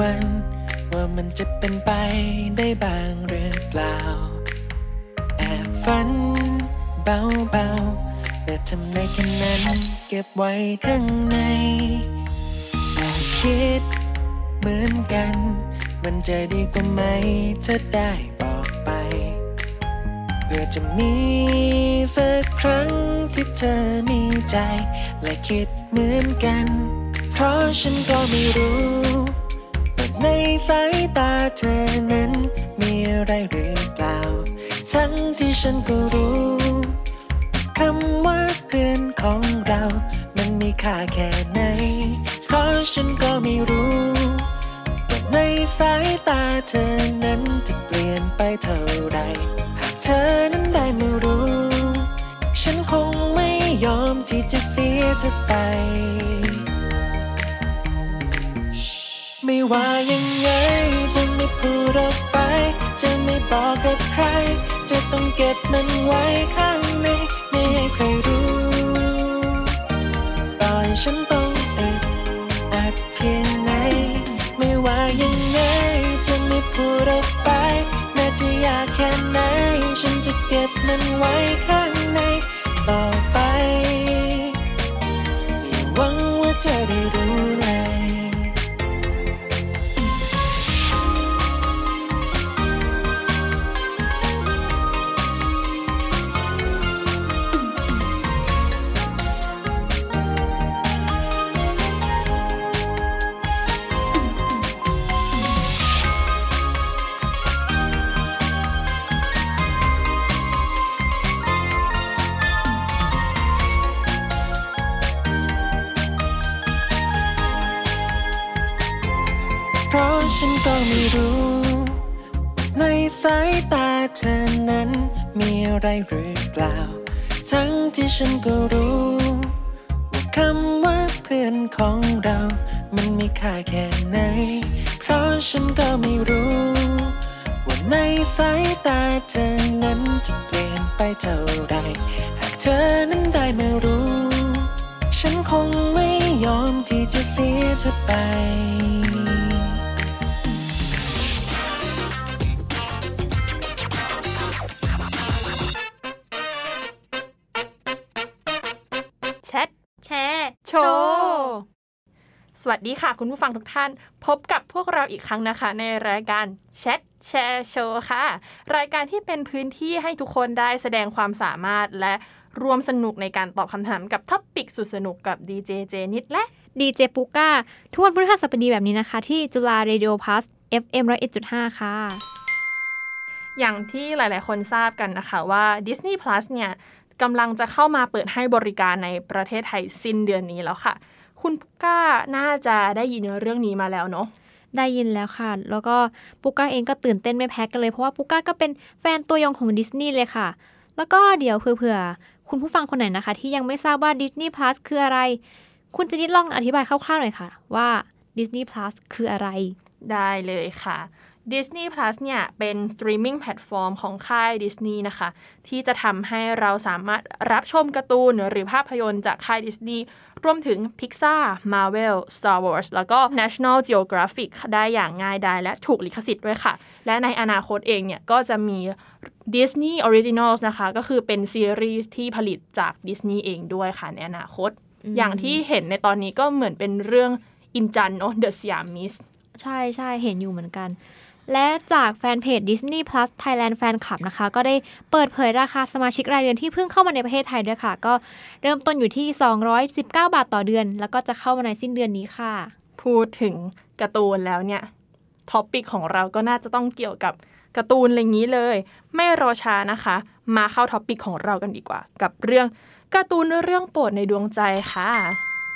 วัน ว่ามันจะเป็นไปได้บ้างหรือเปล่า แอบฝันเบาๆแต่ทำไมแค่นั้นเก็บไว้ข้างในแอบคิดเหมือนกัน มันจะดีกว่าไหมถ้าได้บอกไป เพื่อจะมีสักครั้งที่เธอมีใจ และคิดเหมือนกัน เพราะฉันก็ไม่รู้ ในสายตาเธอนั้นมีอะไรหรือเปล่า ทั้งที่ฉันก็รู้คำว่าเพื่อนของเรา มันมีค่าแค่ไหน เพราะฉันก็ไม่รู้ว่าในสายตาเธอนั้นจะเปลี่ยนไปเท่าไรหากเธอนั้นได้มารู้ ฉันคงไม่ยอมที่จะเสียเธอไป ไม่ว่ายังไง จะไม่พูดออกไป จะไม่บอกกับใคร จะต้องเก็บมันไว้ข้างใน ไม่ให้ใครรู้ต่อให้ฉันต้องอึดอัดเพียงไหน ไม่ว่ายังไง จะไม่พูดออกไปแม้จะยากแค่ไหน ฉันจะเก็บมันไว้ข้างใน ต่อไปอย่หวังว่าจะได้รู้ ไม่รู้ ในสายตาเธอนั้น มีอะไรหรือเปล่า ทั้งที่ฉันก็รู้ว่าคำว่าเพื่อนของเรา มันมีค่าแค่ไหน เพราะฉันก็ไม่รู้ ว่าในสายตาเธอนั้นจะเปลี่ยนไปเท่าไร หากเธอนั้นได้มารู้ ฉันคงไม่ยอมที่จะเสียเธอไป ดีค่ะ คุณผู้ฟังทุกท่าน พบกับพวกเราอีกครั้งนะคะ ในรายการแชทแชร์โชว์ค่ะ รายการที่เป็นพื้นที่ให้ทุกคนได้แสดงความสามารถและรวมสนุกในการตอบคำถามกับ topic สุดสนุกกับดีเจเจนิดและดีเจปุก้าทุกวันพฤหัสบดีแบบนี้นะคะ ที่จุฬา Radio Plus FM 101.5 ค่ะ อย่างที่หลาย ๆ คนทราบกันนะคะว่า Disney Plus เนี่ยกำลังจะเข้ามาเปิดให้บริการในประเทศไทยสิ้นเดือนนี้แล้วค่ะ คุณปุก้าน่าจะได้ยินเรื่องนี้มาแล้วเนาะได้ยินแล้วค่ะ แล้วก็ปุก้าเองก็ตื่นเต้นไม่แพ้กันเลย เพราะว่าปุก้าก็เป็นแฟนตัวยงของดิสนีย์เลยค่ะ แล้วก็เดี๋ยวเผื่อๆคุณผู้ฟังคนไหนนะคะ ที่ยังไม่ทราบว่า Disney Plus คืออะไร คุณเจนิดลองอธิบายคร่าวๆหน่อยค่ะ ว่า Disney Plus คืออะไร ได้เลยค่ะ Disney Plus เนี่ย เป็นสตรีมมิ่งแพลตฟอร์มของค่ายดิสนีย์นะคะ ที่จะทำให้เราสามารถรับชมการ์ตูนหรือภาพยนตร์จากค่ายดิสนีย์ รวมถึง Pixar, Marvel, Star Wars แล้วก็ National Geographic ได้อย่างง่ายดายและถูกลิขสิทธิ์ด้วยค่ะ และในอนาคตเองเนี่ยก็จะมี Disney Originals นะคะ ก็คือเป็นซีรีส์ที่ผลิตจากดิสนีย์เองด้วยค่ะในอนาคตอืมอย่างที่เห็นในตอนนี้ก็เหมือนเป็นเรื่องอินจันเนาะ The Siamese ใช่ใช่เห็นอยู่เหมือนกัน และจากแฟนเพจ Disney Plus Thailand Fan Club นะคะ ก็ได้เปิดเผยราคาสมาชิกรายเดือนที่เพิ่งเข้ามาในประเทศไทยด้วยค่ะ ก็เริ่มต้นอยู่ที่ 219 บาทต่อเดือน แล้วก็จะเข้ามาในสิ้นเดือนนี้ค่ะ พูดถึงการ์ตูนแล้วเนี่ย topic ของเราก็น่าจะต้องเกี่ยวกับการ์ตูนอะไรอย่างนี้เลย ไม่รอช้านะคะ มาเข้า topic ของเรากันดีกว่า กับเรื่องการ์ตูนเรื่องโปรดในดวงใจค่ะ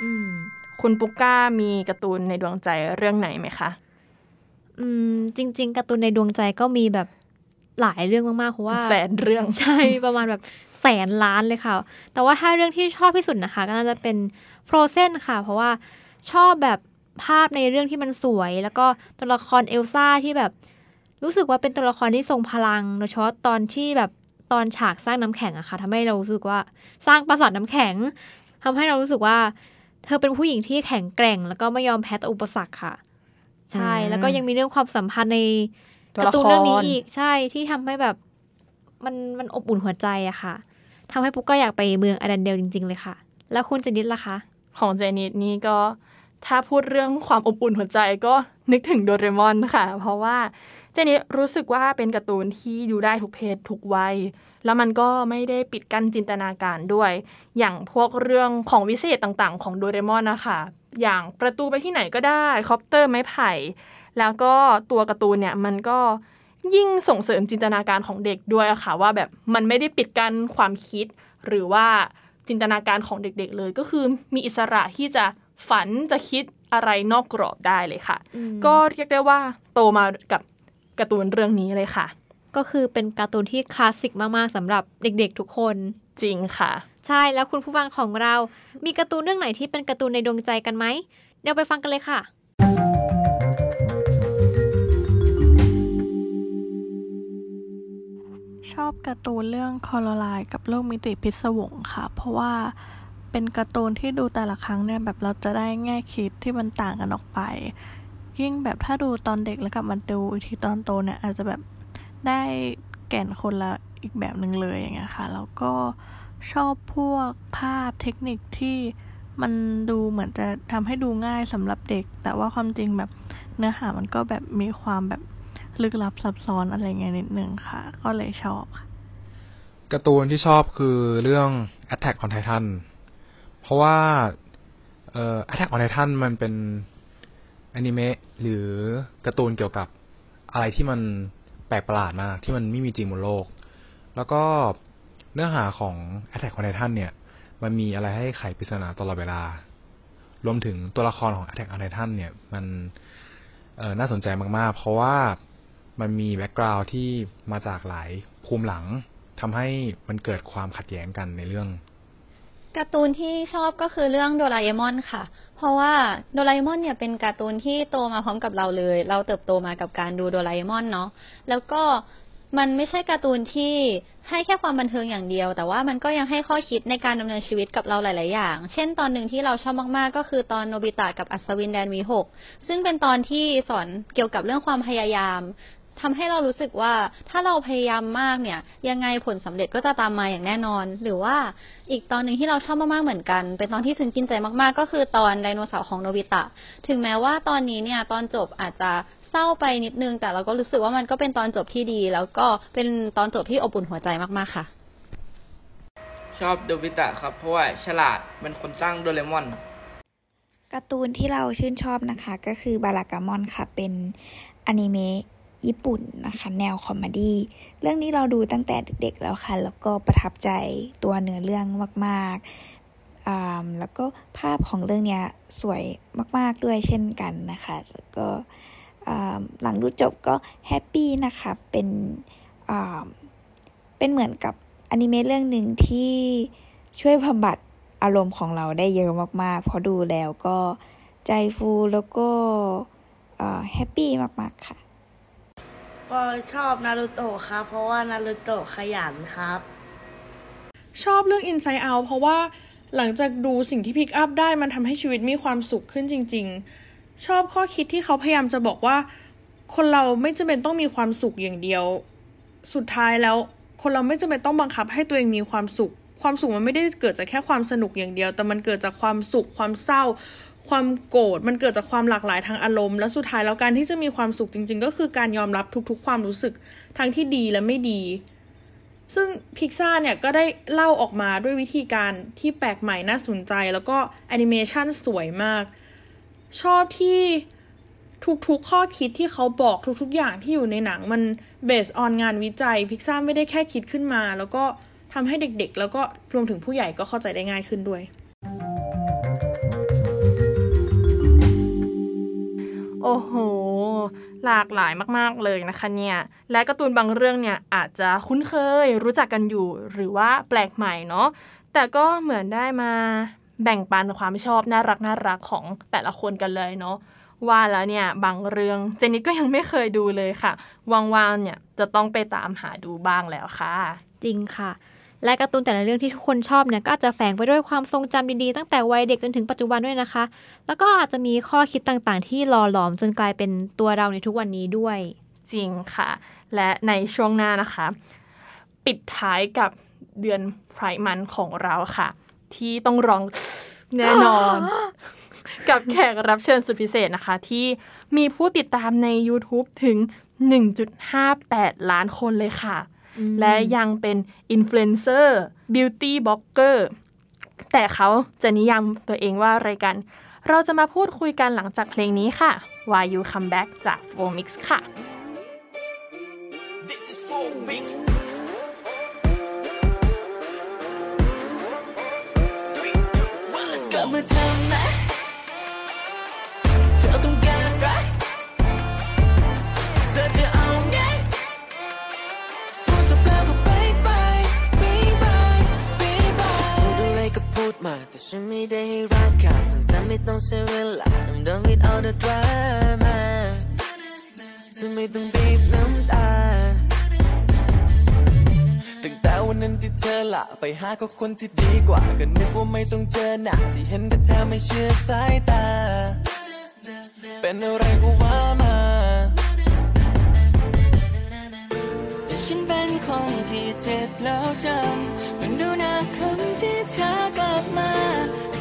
อืมคุณปุ๊กก้ามีการ์ตูนในดวงใจเรื่องไหนไหมคะ อืมจริง ๆการ์ตูนในดวงใจก็มีแบบหลายเรื่องมากๆเพราะว่าแสนเรื่องใช่ประมาณแบบแสนล้านเลยค่ะ แต่ว่าถ้าเรื่องที่ชอบที่สุดนะคะ ก็น่าจะเป็น Frozen ค่ะ เพราะว่าชอบแบบภาพในเรื่องที่มันสวย แล้วก็ตัวละครเอลซ่าที่แบบ รู้สึกว่าเป็นตัวละครที่ทรงพลังโดยเฉพาะตอนที่แบบตอนฉากสร้างน้ำแข็งอะค่ะทำให้เรารู้สึกว่าสร้างปราสาทน้ำแข็งทำให้เรารู้สึกว่า เธอเป็นผู้หญิงที่แข็งแกร่ง แล้วก็ไม่ยอมแพ้ต่ออุปสรรคค่ะ ใช่อืมแล้วก็ยังมีเรื่องความสัมพันธ์ในตัวการ์ละตูนครเรื่องนี้อีกใช่ที่ทำให้แบบมันมันอบอุ่นหัวใจอะค่ะทำให้ปุก้าอยากไปเมือง Arendelle จริง ๆ เลยค่ะ แล้วคุณเจนิดล่ะคะ ของเจนิดนี่ก็ถ้าพูดเรื่องความอบอุ่นหัวใจก็นึกถึงโดเรมอนค่ะ เพราะว่าเจนิดรู้สึกว่าเป็นการ์ตูนที่ดูได้ทุกเพศทุกวัย แล้วมันก็ไม่ได้ปิดกั้นจินตนาการด้วย อย่างพวกเรื่องของวิเศษต่างๆ ของโดเรมอนนะคะ อย่างประตูไปที่ไหนก็ได้คอปเตอร์ไม้ไผ่ แล้วก็ตัวการ์ตูนเนี่ยมันก็ยิ่งส่งเสริมจินตนาการของเด็กด้วยอะค่ะว่าแบบมันไม่ได้ปิดกั้นความคิด หรือว่าจินตนาการของเด็กๆเลย ก็คือมีอิสระที่จะฝันจะคิดอะไรนอกกรอบได้เลยค่ะอืมก็เรียกได้ว่าโตมากับการ์ตูนเรื่องนี้เลยค่ะ ก็คือเป็นการ์ตูนที่คลาสสิกมากๆสำหรับเด็กๆทุกคนจริงค่ะ ใช่แล้วคุณผู้ฟังของเรา มีการ์ตูนเรื่องไหนที่เป็นการ์ตูนในดวงใจกันไหม เดี๋ยวไปฟังกันเลยค่ะ ชอบการ์ตูนเรื่องคอร์ไลน์กับโลกมิติพิศวงค่ะ เพราะว่าเป็นการ์ตูนที่ดูแต่ละครั้งเนี่ยแบบเราจะได้แง่คิดที่มันต่างกันออกไป ยิ่งแบบถ้าดูตอนเด็กแล้วกลับมาดูอีกทีตอนโตเนี่ยอาจจะแบบได้แก่นคนละอีกแบบหนึ่งเลยอย่างเงี้ยค่ะ แล้วก็ ชอบพวกภาพเทคนิคที่มันดูเหมือนจะทำให้ดูง่ายสำหรับเด็ก แต่ว่าความจริงแบบเนื้อหามันก็แบบมีความแบบลึกลับซับซ้อนอะไรเงี้ยนิดนึงค่ะ ก็เลยชอบค่ะการ์ตูนที่ชอบคือเรื่อง Attack on Titan เพราะว่าเอ่อ Attack on Titan มันเป็นอนิเมะหรือการ์ตูนเกี่ยวกับอะไรที่มันแปลกประหลาดมาก ที่มันไม่มีจริงบนโลก แล้วก็ เนื้อหาของ Attack on Titan เนี่ย มันมีอะไรให้ไขปริศนาตลอดเวลา รวมถึงตัวละครของ Attack on Titan เนี่ย มันน่าสนใจมาก ๆ เพราะว่ามันมี background ที่มาจากหลายภูมิหลังทำให้มันเกิดความขัดแย้งกันในเรื่องการ์ตูนที่ชอบก็คือเรื่องโดราเอมอนค่ะ เพราะว่าโดราเอมอนเนี่ยเป็นการ์ตูนที่โตมาพร้อมกับเราเลย เราเติบโตมากับการดูโดราเอมอนเนาะ แล้วก็ มันไม่ใช่การ์ตูนที่ให้แค่ความบันเทิงอย่างเดียว แต่ว่ามันก็ยังให้ข้อคิดในการดำเนินชีวิตกับเราหลาย ๆ อย่าง เช่นตอนหนึ่งที่เราชอบมาก ๆ ก็คือตอนโนบิตะกับอัศวินแดนวิหคซึ่งเป็นตอนที่สอนเกี่ยวกับเรื่องความพยายามทำให้เรารู้สึกว่าถ้าเราพยายามมากเนี่ย ยังไงผลสำเร็จก็จะตามมาอย่างแน่นอน หรือว่าอีกตอนหนึ่งที่เราชอบมาก ๆ เหมือนกัน เป็นตอนที่ซึ้งกินใจมาก ๆ ก็คือตอนไดโนเสาร์ของโนบิตะ ถึงแม้ว่าตอนนี้เนี่ยตอนจบอาจจะ ศร้าไปนิดนึง แต่เราก็รู้สึกว่ามันก็เป็นตอนจบที่ดี แล้วก็เป็นตอนจบที่อบอุ่นหัวใจมากๆค่ะ ชอบโดบิตะครับ เพราะว่าฉลาดเป็นคนสร้างโดเรมอนการ์ตูนที่เราชื่นชอบนะคะ ก็คือบารากามอนค่ะเป็นอนิเมะญี่ปุ่นนะคะ แนว comedy เรื่องนี้เราดูตั้งแต่เด็กๆแล้วค่ะ แล้วก็ประทับใจตัวเนื้อเรื่องมากๆอ่าแล้วก็ภาพของเรื่องเนี้ยสวยมาก ๆด้วยเช่นกันนะคะ แล้วก็อ่า หลังดูจบก็ happy นะคะ เป็นอ่าเป็นเหมือนกับอนิเมะเรื่องหนึ่งที่ช่วยบำบัดอารมณ์ของเราได้เยอะมากๆ เพราะดูแล้วก็ใจฟูแล้วก็แฮปปี้มากๆค่ะก็ชอบนารูโตะครับ เพราะว่านารูโตะขยันครับ ชอบเรื่อง Inside Out เพราะว่าหลังจากดูสิ่งที่พิกอัพได้มันทำให้ชีวิตมีความสุขขึ้นจริง ๆ ชอบข้อคิดที่เขาพยายามจะบอกว่า คนเราไม่จำเป็นต้องมีความสุขอย่างเดียว สุดท้ายแล้ว คนเราไม่จำเป็นต้องบังคับให้ตัวเองมีความสุข ความสุขมันไม่ได้เกิดจากแค่ความสนุกอย่างเดียว แต่มันเกิดจากความสุข ความเศร้า ความโกรธ มันเกิดจากความหลากหลายทางอารมณ์ และสุดท้ายแล้วการที่จะมีความสุขจริง ๆ ก็คือการยอมรับทุก ๆ ความรู้สึก ทั้งที่ดีและไม่ดี ซึ่งพิกซ่าเนี่ยก็ได้เล่าออกมาด้วยวิธีการที่แปลกใหม่น่าสนใจ แล้วก็แอนิเมชันสวยมาก ชอบที่ทุกๆข้อคิดที่เขาบอกทุกๆ อย่างที่อยู่ในหนังมันเบสออนงานวิจัยพิกซ่าไม่ได้แค่คิดขึ้นมา แล้วก็ทำให้เด็กๆ แล้วก็รวมถึงผู้ใหญ่ก็เข้าใจได้ง่ายขึ้นด้วย โอ้โห หลากหลายมากๆเลยนะคะเนี่ย และการ์ตูนบางเรื่องเนี่ยอาจจะคุ้นเคยรู้จักกันอยู่หรือว่าแปลกใหม่เนาะแต่ก็เหมือนได้มา แบ่งปันความชอบน่ารักน่ารักของแต่ละคนกันเลยเนาะว่าแล้วเนี่ยบางเรื่องเจนนี่ก็ยังไม่เคยดูเลยค่ะว่างๆเนี่ยจะต้องไปตามหาดูบ้างแล้วค่ะ จริงค่ะ และการ์ตูนแต่ละเรื่องที่ทุกคนชอบเนี่ยก็อาจจะแฝงไปด้วยความทรงจำดีๆตั้งแต่วัยเด็กจนถึงปัจจุบันด้วยนะคะ แล้วก็อาจจะมีข้อคิดต่างๆ ที่หล่อหลอมจนกลายเป็นตัวเราในทุกวันนี้ด้วย จริงค่ะ และในช่วงหน้านะคะ ปิดท้ายกับเดือน Pride Month ของเราค่ะ ที่ต้องร้องแน่นอน กับแขกรับเชิญสุดพิเศษนะคะ ที่มีผู้ติดตามใน YouTube ถึง 1.58 ล้านคนเลยค่ะอืมและยังเป็นอินฟลูเอนเซอร์ beauty blogger แต่เขาจะนิยามตัวเองว่าอะไรกัน เราจะมาพูดคุยกันหลังจากเพลงนี้ค่ะ Y U Comeback จาก 4MIX ค่ะ This is full mix. มาทำไหมเธอต้องการรักเธอจะเอาไงพูดจะแปลว่าบายบายบายบายบายบายพูดอะไรก็พูดมาแต่ฉันไม่ได้ให้รักค่ะสั้นๆไม่ต้องเสียเวลา I'm done with all the drama หาก็คนที่ดีกว่า ก็นึกว่าไม่ต้องเจอหน้าที่เห็นแต่เธอไม่เชื่อสายตา เป็นอะไรก็ว่ามาฉันเป็นคนที่เจ็บแล้วจำมันดูหน้าคนที่เธอกลับมา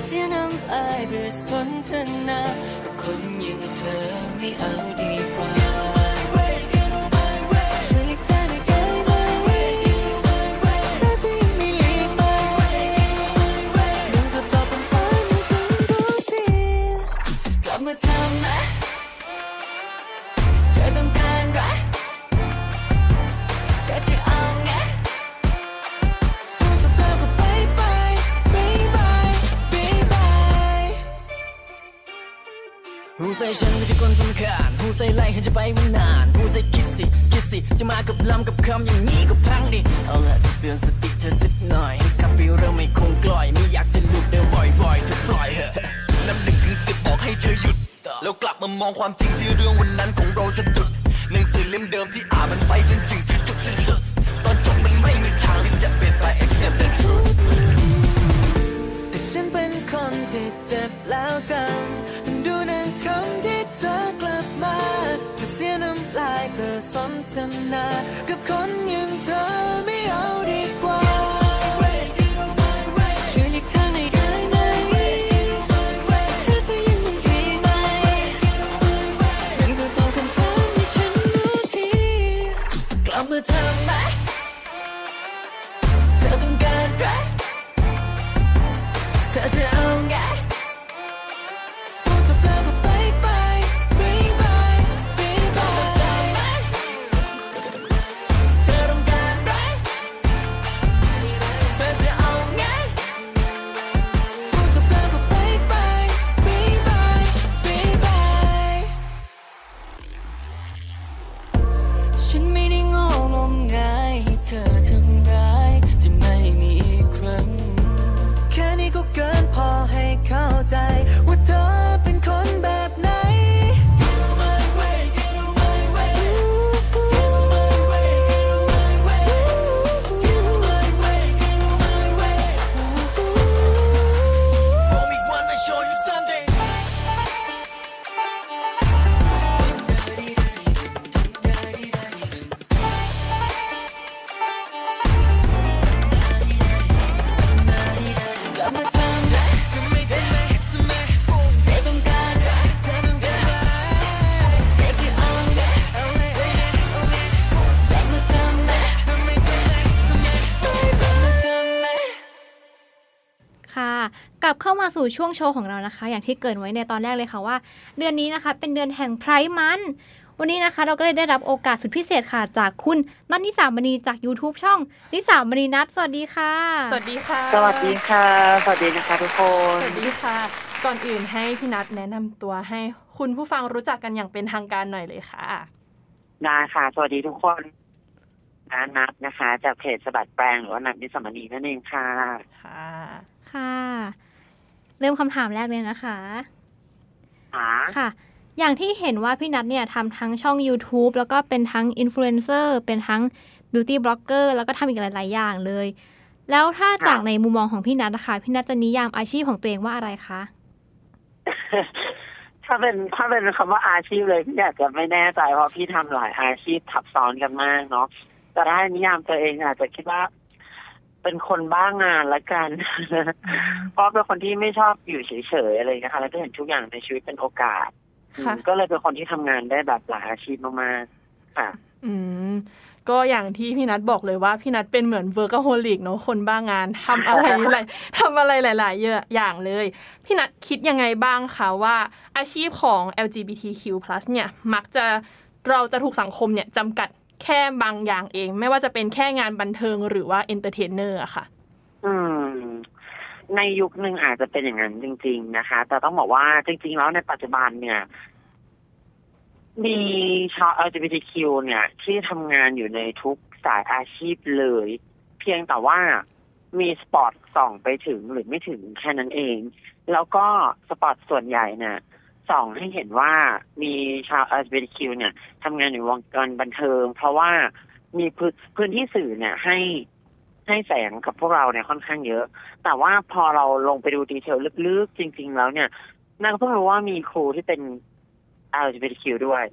เสียน้ำลายเพื่อสนทนากับคนอย่างเธอไม่เอาดีกว่า ลำกับคำอย่างนี้ก็พังดิ เอาละเตือนสติเธอสักหน่อยขับไปเร็วไม่คงกล่อย ไม่อยากจะหลุดเดินบ่อยๆเธอปล่อยเหอะน้ำหนึ่งถึงสิบบอกให้เธอหยุด แล้วกลับมามองความจริงที่เรื่องวันนั้นของเราสะดุดหนังสือเล่มเดิมที่อ่านมันไปจนถึงที่จุดสิ้นสุดตอนจบมันไม่มีทางที่จะเปลี่ยนไป accept the truth แต่ฉันเป็นคนที่เจ็บแล้วจำ สนทนา กับคนอย่างเธอไม่เอาดีกว่าช่วยหลีกทางให้ได้ไหมเธอจะยังไม่ดีไหมยังก็ตอบคำถามให้ฉันรู้ทีกลับมาทำไหมเธอต้องการไรเธอจะเอาไง สู่ช่วงโชว์ของเรานะคะ อย่างที่เกรินไว้ในตอนแรกเลยค่ะว่า เดือนนี้นะคะเป็นเดือนแห่งไพร์มัน วันนี้นะคะ เราก็เลยได้รับโอกาสสุดพิเศษค่ะ จากคุณนัทนิสามณีจาก YouTube ช่องนิสามณีนัทสวัสดีค่ะ สวัสดีค่ะ สวัสดีค่ะ สวัสดีนะคะทุกคน สวัสดีค่ะ ก่อนอื่นให้พี่นัทแนะนำตัวให้คุณผู้ฟังรู้จักกันอย่างเป็นทางการหน่อยเลยค่ะได้ค่ะ สวัสดีทุกคนนานัทนะคะ จากเพจสะบัดแปลงหรือว่านัทนิสมณีนั่นเองค่ะ ค่ะ ค่ะ เริ่มคำถามแรกเลยนะคะค่ะค่ะ อย่างที่เห็นว่าพี่นัทเนี่ยทำทั้งช่อง YouTube แล้วก็เป็นทั้งอินฟลูเอนเซอร์เป็นทั้ง beauty blogger แล้วก็ทำอีกหลาย ๆ อย่างเลย แล้วถ้าค่ะจากในมุมมองของพี่นัทนะคะพี่นัทจะนิยามอาชีพของตัวเองว่าอะไรคะถ้าเป็นถ้าเป็นคำว่าอาชีพเลยพี่อาจจะไม่แน่ใจเพราะพี่ทำหลายอาชีพทับซ้อนกันมากเนาะแต่ถ้าให้นิยามตัวเองอาจจะคิดว่า เป็นคนบ้างานละกันเพราะเป็นคนที่ไม่ชอบอยู่เฉยๆอะไรอย่างเงี้ยค่ะแล้วก็เห็นทุกอย่างในชีวิตเป็นโอกาสค่ะอืมก็เลยเป็นคนที่ทำงานได้แบบหลายอาชีพมากๆค่ะ อืมก็อย่างที่พี่นัทบอกเลยว่าพี่นัทเป็นเหมือน workaholic เนาะคนบ้างานทำอะไรหลายทำอะไรหลายๆอย่างเลย พี่นัทคิดยังไงบ้างคะว่าอาชีพของ LGBTQ+ เนี่ยมักจะเราจะถูกสังคมเนี่ยจำกัด แค่บางอย่างเอง ไม่ว่าจะเป็นแค่งานบันเทิงหรือว่า entertainer อะค่ะ อืม ในยุคหนึ่งอาจจะเป็นอย่างนั้นจริง ๆ นะคะ แต่ต้องบอกว่าจริง ๆ แล้วในปัจจุบันเนี่ย มีชาว LGBTQ เนี่ย ที่ทำงานอยู่ในทุกสายอาชีพเลย เพียงแต่ว่ามี spot ส่องไปถึงหรือไม่ถึงแค่นั้นเอง แล้วก็ spot ส่วนใหญ่เนี่ย ส่องให้เห็นว่ามีชาว LGBTQ เนี่ยทำงานอยู่วงการบันเทิง เพราะว่ามีพื้นพื้นที่สื่อเนี่ยให้ให้แสงกับพวกเราเนี่ยค่อนข้างเยอะ แต่ว่าพอเราลงไปดู detail ลึกๆ จริง ๆ แล้วเนี่ยนางเพิ่งรู้ว่ามีครูที่เป็น LGBTQ ด้วย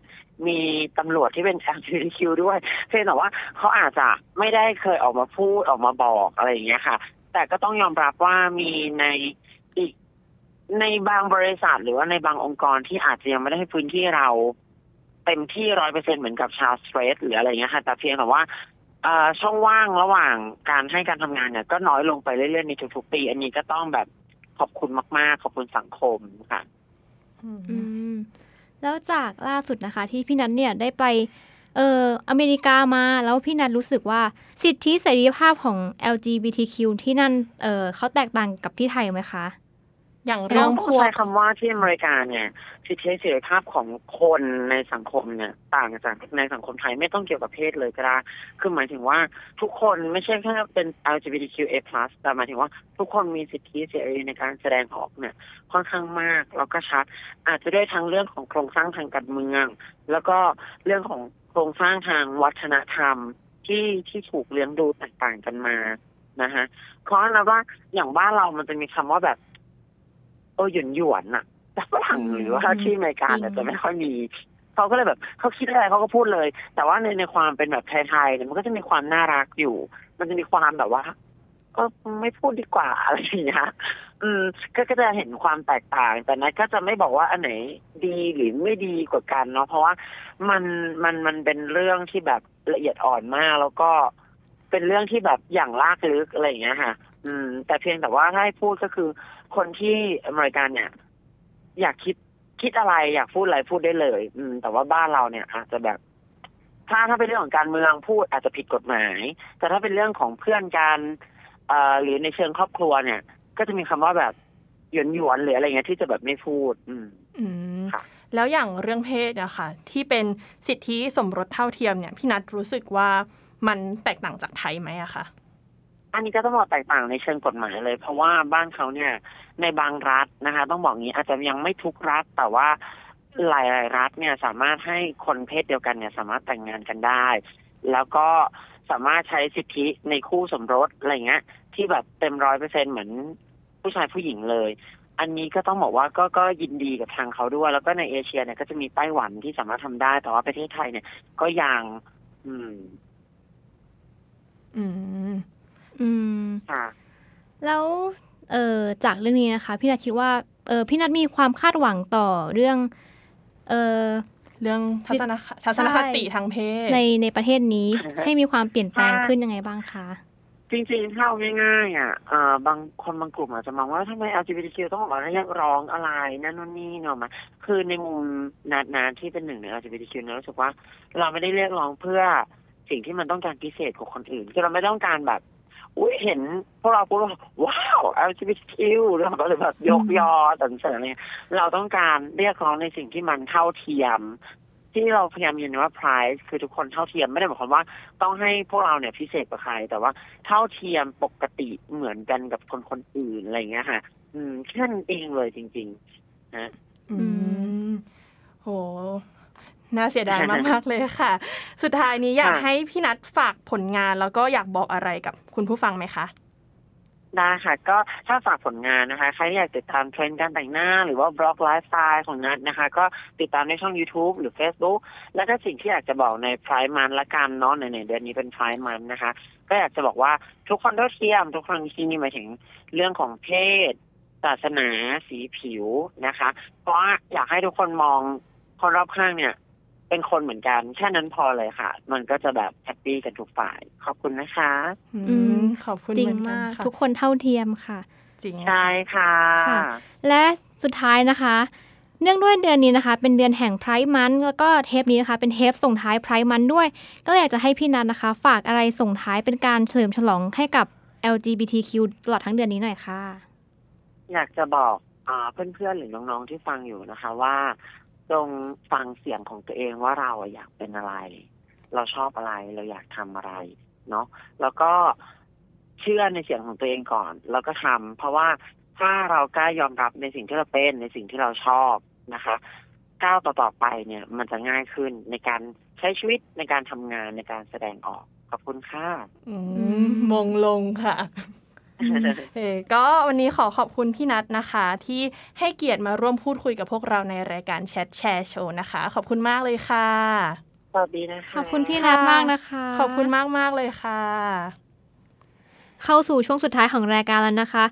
มีตำรวจที่เป็น LGBTQ ด้วยเพียงแต่ว่าเขาอาจจะไม่ได้เคยออกมาพูดออกมาบอกอะไรอย่างเงี้ยค่ะ แต่ก็ต้องยอมรับว่ามีในอีก ในบางบริษัทหรือว่าในบางองค์กรที่อาจจะยังไม่ได้ให้พื้นที่เราเต็มที่ร้อยเปอร์เซ็นเหมือนกับชาวสเตรทหรืออะไรเงี้ยค่ะแต่เพียงแต่ว่าเอ่อช่องว่างระหว่างการให้การทำงานเนี่ย ก็น้อยลงไปเรื่อยๆในทุกๆปี อันนี้ก็ต้องแบบขอบคุณมากๆ ขอบคุณสังคมค่ะอืมแล้วจากล่าสุดนะคะ ที่พี่นัทเนี่ยได้ไป เอ่ออเมริกามาแล้วพี่นัทรู้สึกว่าสิทธิเสรีภาพของ LGBTQ ที่นั่นเอ่อเขาแตกต่างกับที่ไทยไหมคะ อย่างเรื่เรื่อองงพพววกกคำว่าที่อเมริกาเนี่ยสิทธิเสรีภาพของคนในสังคมเนี่ย ต่างจากในสังคมไทยไม่ต้องเกี่ยวกับเพศเลยก็ได้คือหมายถึงว่าทุกคนไม่ใช่แค่เป็น LGBTQA+ แต่หมายถึงว่าทุกคนมีสิทธิเสรีในการแสดงออกเนี่ยค่อนข้างมากแล้วก็ชัด อาจจะด้วยทั้งเรื่องของโครงสร้างทางการเมือง แล้วก็เรื่องของโครงสร้างทางวัฒนธรรมที่ที่ถูกเลี้ยงดูแตกต่างกันมานะฮะเพราะนะว่าอย่างบ้านเรามันจะมีคำว่าแบบ เออหยวนหยวนๆอะแต่ฝรั่งหรือว่าที่อเมริกาเนี่ยจะไม่ค่อยมีเขาก็เลยแบบเขาคิดอะไรเขาก็พูดเลย แต่ว่าในในความเป็นแบบไทยๆเนี่ยมันก็จะมีความน่ารักอยู่ มันจะมีความแบบว่า ก็ไม่พูดดีกว่าอะไรอย่างเงี้ยอืมก็ก็จะเห็นความแตกต่าง แต่นั้นก็จะไม่บอกว่าอันไหนดีหรือไม่ดีกว่ากันเนาะเพราะว่ามันมันมันเป็นเรื่องที่แบบละเอียดอ่อนมากแล้วก็เป็นเรื่องที่แบบอย่างลากลึกอะไรอย่างเงี้ยค่ะ อืม แต่เพียงแต่ว่าถ้าให้พูดก็คือ คนที่อเมริกันเนี่ย อยากคิดคิดอะไรอยากพูดอะไรพูดได้เลย อืม แต่ว่าบ้านเราเนี่ย อาจจะแบบ ถ้าถ้าเป็นเรื่องของการเมืองพูดอาจจะผิดกฎหมาย แต่ถ้าเป็นเรื่องของเพื่อนกันเอ่อหรือในเชิงครอบครัวเนี่ย ก็จะมีคำว่าแบบหยวนหยวนๆหรืออะไรเงี้ยที่จะแบบไม่พูด อืม อืมค่ะแล้วอย่างเรื่องเพศอะค่ะที่เป็นสิทธิสมรสเท่าเทียมเนี่ยพี่นัทรู้สึกว่ามันแตกต่างจากไทยไหมอะคะ อันนี้ก็ต้องบอกแตกต่างในเชิงกฎหมายเลย เพราะว่าบ้านเขาเนี่ยในบางรัฐนะคะ ต้องบอกงี้อาจจะยังไม่ทุกรัฐแต่ว่าหลายๆรัฐเนี่ยสามารถให้คนเพศเดียวกันเนี่ยสามารถแต่งงานกันได้ แล้วก็สามารถใช้สิทธิในคู่สมรสอะไรเงี้ย ที่แบบเต็มร้อยเปอร์เซ็นเหมือนผู้ชายผู้หญิงเลย อันนี้ก็ต้องบอกว่าก็ก็ยินดีกับทางเขาด้วย แล้วก็ในเอเชียเนี่ยก็จะมีไต้หวันที่สามารถทำได้ แต่ว่าประเทศไทยเนี่ยก็ยัง อืม อืม อืมค่ะแล้วเอ่อจากเรื่องนี้นะคะ พี่นัทคิดว่าเออพี่นัทมีความคาดหวังต่อเรื่อง เออเรื่องทัศนคทัศนคติทางเพศในในประเทศนี้ให้มีความเปลี่ยนแปลงขึ้นยังไงบ้างคะจริงๆ ถ้าเอาง่ายๆอะเอ่อบางคนบางกลุ่มอาจจะมองว่าทำไม LGBTQ ต้องออกมาเรียกร้องอะไรนั่นนู่นนี่เนาะมาคือในมุมนานาที่เป็นหนึ่งใน LGBTQ เนี่ยรู้สึกว่า เราไม่ได้เรียกร้องเพื่อสิ่งที่มันต้องการพิเศษกว่าคนอื่นคือเราไม่ต้องการแบบ อุ้ยเห็นพวกเราพูดว่าว้าว LGBTQ เราก็เลยแบบยกยอสรรเสริญเนี่ยเราต้องการเรียกร้องในสิ่งที่มันเท่าเทียม ที่เราพยายามยืนยันว่า price คือทุกคนเท่าเทียมไม่ได้หมายความว่าต้องให้พวกเราเนี่ยพิเศษกว่าใคร แต่ว่าเท่าเทียมปกติเหมือนกันกับคนคนอื่นอะไรเงี้ยค่ะ อืมแค่นั้นเองเลยจริง ๆ นะ อืมโห น่าเสียดายมากๆเลยค่ะ สุดท้ายนี้อยากให้พี่นัทฝากผลงานแล้วก็อยากบอกอะไรกับคุณผู้ฟังไหมคะได้ค่ะก็ถ้าฝากผลงานนะคะ ใครอยากติดตามเทรนด์การแต่งหน้า หรือว่า vlog lifestyle ของนัทนะคะ ก็ติดตามในช่อง YouTube หรือ Facebook แล้วก็สิ่งที่อยากจะบอกในพร i มันละกันเนาะในเดือนนี้เป็น Pride Month นะคะ ก็อยากจะบอกว่าทุกคนเท่าเทียม ทุกคนที่นี่หมายถึงเรื่องของเพศ ศาสนา สีผิวนะคะ เพราะอยากให้ทุกคนมองคนรอบข้างเนี่ย เป็นคนเหมือนกัน แค่นั้นพอเลยค่ะ มันก็จะแบบ happy กันทุกฝ่าย ขอบคุณนะคะ อืมขอบคุณจริงเหมือนกันมากค่ะทุกคนเท่าเทียมค่ะ จริงใช่ค่ะค่ะและสุดท้ายนะคะ เนื่องด้วยเดือนนี้นะคะ เป็นเดือนแห่งไพร์มันแล้วก็เทปนี้นะคะ เป็นเทปส่งท้ายไพร์มันด้วย ก็เลยอยากจะให้พี่นัทนะคะ ฝากอะไรส่งท้ายเป็นการเฉลิมฉลองให้กับ LGBTQ ตลอดทั้งเดือนนี้หน่อยค่ะ อยากจะบอกอ่าเพื่อนๆหรือน้องๆที่ฟังอยู่นะคะว่า จงฟังเสียงของตัวเองว่าเราอะอยากเป็นอะไร เราชอบอะไรเราอยากทำอะไรเนาะแล้วก็เชื่อในเสียงของตัวเองก่อน แล้วก็ทำเพราะว่าถ้าเรากล้ายอมรับในสิ่งที่เราเป็นในสิ่งที่เราชอบนะคะก้าวต่อๆไปเนี่ยมันจะง่ายขึ้นในการใช้ชีวิตในการทำงานในการแสดงออกขอบคุณค่ะอืมมงลงค่ะเออ ก็วันนี้ขอขอบคุณพี่นัทนะคะ ที่ให้เกียรติมาร่วมพูดคุยกับพวกเราในรายการแชทแชร์โชว์นะคะ ขอบคุณมากเลยค่ะสวัสดีนะคะขอบคุณพี่นัทมากนะคะ ขอบคุณมากมากๆเลยค่ะ เข้าสู่ช่วงสุดท้ายของรายการแล้วนะคะ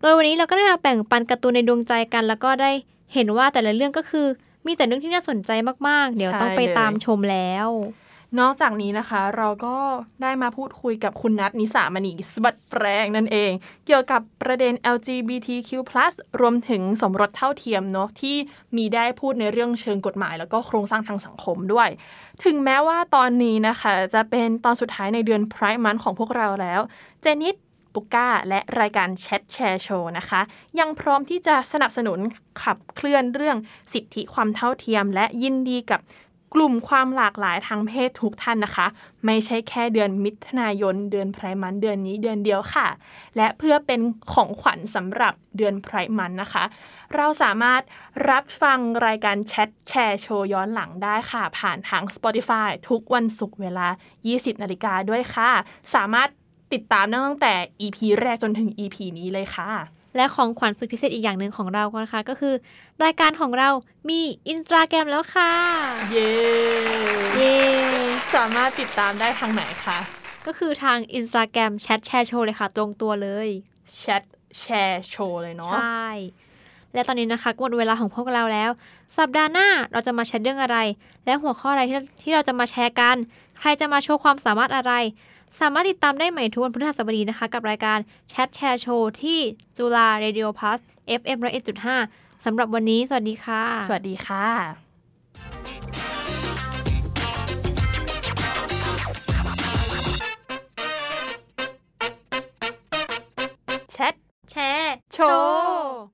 โดยวันนี้เราก็ได้มาแบ่งปันการ์ตูนในดวงใจกัน แล้วก็ได้เห็นว่าแต่ละเรื่องก็คือ มีแต่เรื่องที่น่าสนใจมากๆ เดี๋ยวต้องไปใช่เลยตามชมแล้ว นอกจากนี้นะคะ เราก็ได้มาพูดคุยกับคุณนัทนิสามณีสบัดแปลงนั่นเอง เกี่ยวกับประเด็น LGBTQ+ รวมถึงสมรสเท่าเทียมเนาะที่มีได้พูดในเรื่องเชิงกฎหมาย แล้วก็โครงสร้างทางสังคมด้วย ถึงแม้ว่าตอนนี้นะคะ จะเป็นตอนสุดท้ายในเดือนไพร์มันของพวกเราแล้ว เจนิดปุก้าและรายการแชทแชร์โชว์นะคะ ยังพร้อมที่จะสนับสนุนขับเคลื่อนเรื่องสิทธิความเท่าเทียม และยินดีกับ กลุ่มความหลากหลายทางเพศทุกท่านนะคะ ไม่ใช่แค่เดือนมิถุนายน เดือนไพร์มันเดือนนี้เดือนเดียวค่ะ และเพื่อเป็นของขวัญสำหรับเดือนไพร์มันนะคะ เราสามารถรับฟังรายการแชทแชร์โชว์ย้อนหลังได้ค่ะ ผ่านทาง Spotify ทุกวันศุกร์เวลา 20 นาฬิกาด้วยค่ะ สามารถติดตามตั้งแต่ EP แรกจนถึง EP นี้เลยค่ะ และของขวัญสุดพิเศษอีกอย่างหนึ่งของเราก็นะคะ ก็คือ รายการของเรามีอินสตาแกรมแล้วค่ะ เย้เย้สามารถติดตามได้ทางไหนคะก็คือทาง Instagram Chat Share Show เลยค่ะ ตรงตัวเลย Chat Share Show เลยเนาะใช่และตอนนี้นะคะก็หมดเวลาของพวกเราแล้ว สัปดาห์หน้าเราจะมาแชร์เรื่องอะไร และหัวข้ออะไรที่ที่เราจะมาแชร์กัน ใครจะมาโชว์ความสามารถอะไร สามารถติดตามได้ใหม่ทุกวันพฤหัสบดีนะคะ กับรายการแชทแชร์โชว์ที่จุฬาเรดิโอพลาส FM ร้อยเอ็ดจุดห้าสำหรับวันนี้ สวัสดีค่ะ สวัสดีค่ะ แชทแชร์ โชว์